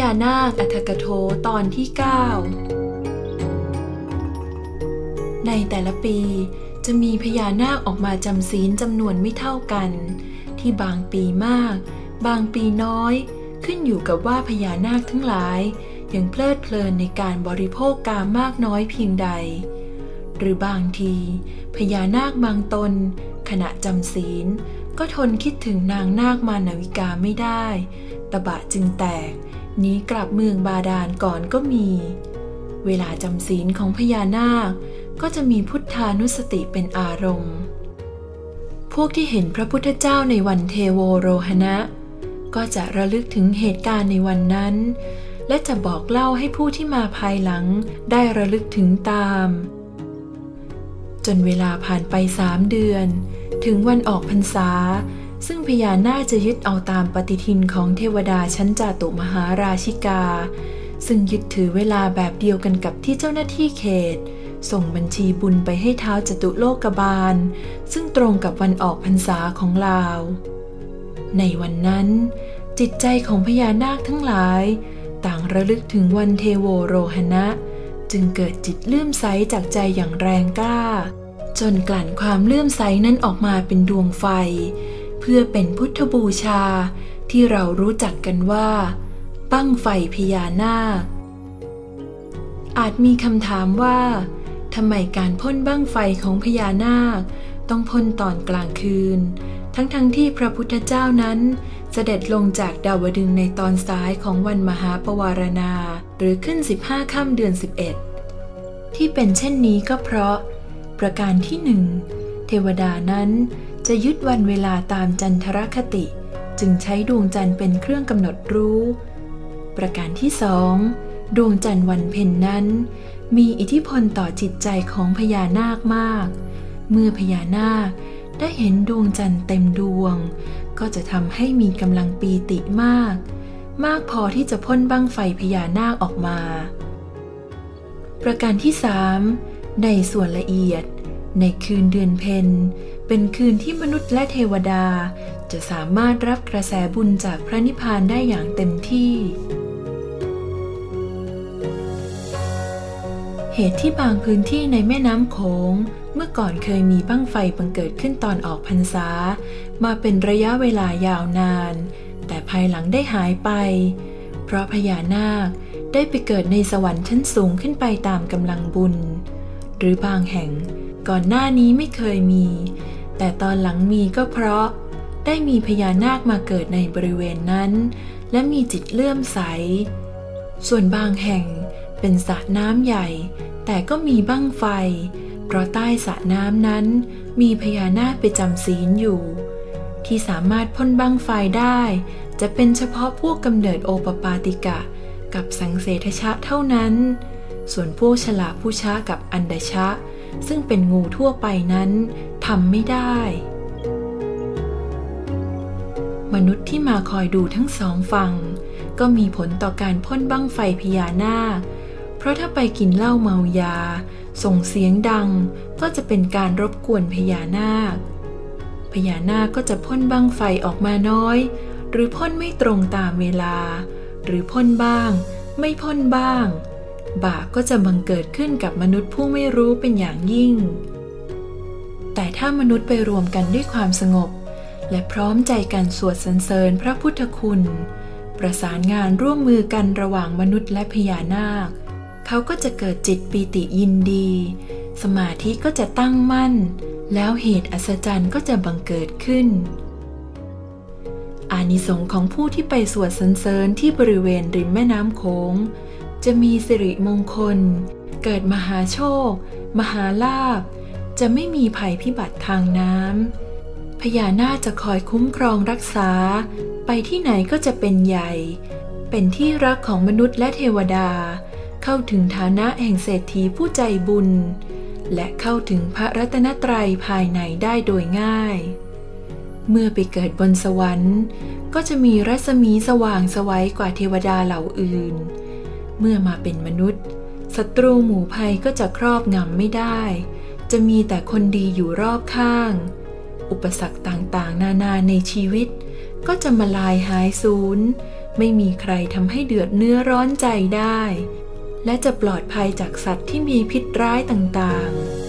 ญานาคอัฐกโทตอนที่ 9 ในแต่ละปีจะมีพญานาคออกมาจำศีลจำนวนไม่เท่ากัน ที่บางปีมาก บางปีน้อย ขึ้นอยู่กับว่าพญานาคทั้งหลายยังเพลิดเพลินในการบริโภคกามมากน้อยเพียงใด หรือบางที พญานาคบางตน ขณะจำศีลก็ทนคิดถึงนางนาคมานาวิกาไม่ได้ตะบะจึงแตก หนีกลับเมืองบาดาลก่อนก็มี เวลาจำศีลของพญานาค ก็จะมีพุทธานุสติเป็นอารมณ์ พวกที่เห็นพระพุทธเจ้าในวันเทโวโรหณะ ก็จะระลึกถึงเหตุการณ์ในวันนั้น และจะบอกเล่าให้ผู้ที่มาภายหลังได้ระลึกถึงตาม จนเวลาผ่านไปสามเดือน ถึงวันออกพรรษา ซึ่งพญานาคจะยึดเอาตามปฏิทินของเทวดาชั้นจาตุมหาราชิกา ซึ่งยึดถือเวลาแบบเดียวกันกับที่เจ้าหน้าที่เขต ส่งบัญชีบุญไปให้เท้าจตุโลกบาล ซึ่งตรงกับวันออกพรรษาของลาว ในวันนั้น จิตใจของพญานาคทั้งหลาย ต่างระลึกถึงวันเทโวโรหณะจึงเกิดจิตเลื่อมใสจากใจอย่างแรงกล้า จนกลั่นความเลื่อมใสนั้นออกมาเป็นดวงไฟ เพื่อเป็นพุทธบูชาที่เรารู้จักกันว่า ปั้งไฟพญานาค อาจมีคำถามว่าทำไมการพ่นบั้งไฟของพญานาค ต้องพ่นตอนกลางคืน ทั้งๆทที่พระพุทธเจ้านั้นเสด็จลงจากดาวดึงในตอนซ้ายของวันมหาปวารณา หรือขึ้น 15ค่ำเดือน 11 ที่เป็นเช่นนี้ก็เพราะ ประการที่หนึ่งเทวดานั้น จะยึดวันเวลาตามจันทรคติ จึงใช้ดวงจันทร์เป็นเครื่องกำหนดรู้ ประการที่สองดวงจันทร์วันเพ็ญนนั้น มีอิทธิพลต่อจิตใจของพญานาคมาก เมื่อพญานาคได้เห็นดวงจันทร์เต็มดวง ก็จะทำให้มีกำลังปีติมาก มากพอที่จะพ่นบั้งไฟพญานาคออกมา ประการที่สามในส่วนละเอียด ในคืนเดือนเพ็ญเป็นคืนที่มนุษย์และเทวดา จะสามารถรับกระแสบุญจากพระนิพพานได้อย่างเต็มที่ เหตุที่บางพื้นที่ในแม่น้ำโขงเมื่อก่อนเคยมีบั้งไฟบังเกิดขึ้นตอนออกพรรษา มาเป็นระยะเวลายาวนาน แต่ภายหลังได้หายไป เพราะพญานาคได้ไปเกิดในสวรรค์ชั้นสูงขึ้นไปตามกำลังบุญ หรือบางแห่ง ก่อนหน้านี้ไม่เคยมี แต่ตอนหลังมีก็เพราะ ได้มีพญานาคมาเกิดในบริเวณนั้น และมีจิตเลื่อมใส ส่วนบางแห่งเป็นสระน้ำใหญ่ แต่ก็มีบั้งไฟ เพราะใต้สระน้ำนั้น มีพญานาคไปจำศีลอยู่ ที่สามารถพ่นบั้งไฟได้ จะเป็นเฉพาะพวกกำเนิดโอปปาติกะ กับสังเสทชะเท่านั้น ส่วนพวกฉลาผู้ชะกับอันดชะ ซึ่งเป็นงูทั่วไปนั้นทำไม่ได้ มนุษย์ที่มาคอยดูทั้งสองฝั่ง ก็มีผลต่อการพ่นบั้งไฟพญานาค เพราะถ้าไปกินเหล้าเมายา ส่งเสียงดังก็จะเป็นการรบกวนพญานาค พญานาคก็จะพ่นบั้งไฟออกมาน้อย หรือพ่นไม่ตรงตามเวลา หรือพ่นบ้าง ไม่พ่นบ้าง บาปก็จะบังเกิดขึ้นกับมนุษย์ผู้ไม่รู้เป็นอย่างยิ่ง แต่ถ้ามนุษย์ไปรวมกันด้วยความสงบ และพร้อมใจกันสวดสรรเสริญพระพุทธคุณ ประสานงานร่วมมือกันระหว่างมนุษย์และพญานาค เขาก็จะเกิดจิตปีติยินดี สมาธิก็จะตั้งมั่น แล้วเหตุอัศจรรย์ก็จะบังเกิดขึ้นอานิสงส์ของผู้ที่ไปสวดสรรเสริญที่บริเวณริมแม่น้ำโขง จะมีสิริมงคล เกิดมหาโชค มหาลาภจะไม่มีภัยพิบัติทางน้ำพญานาคจะคอยคุ้มครองรักษา ไปที่ไหนก็จะเป็นใหญ่ เป็นที่รักของมนุษย์และเทวดา เข้าถึงฐานะแห่งเศรษฐีผู้ใจบุญ และเข้าถึงพระรัตนตรัยภายในได้โดยง่าย เมื่อไปเกิดบนสวรรค์ ก็จะมีรัศมีสว่างสวัยกว่าเทวดาเหล่าอื่น เมื่อมาเป็นมนุษย์ศัตรูหมู่ภัยก็จะครอบงำไม่ได้ จะมีแต่คนดีอยู่รอบข้าง อุปสรรคต่างๆ นานาในชีวิต ก็จะมาลายหายสูญไม่มีใครทำให้เดือดเนื้อร้อนใจได้ และจะปลอดภัยจากสัตว์ที่มีพิษร้ายต่างๆ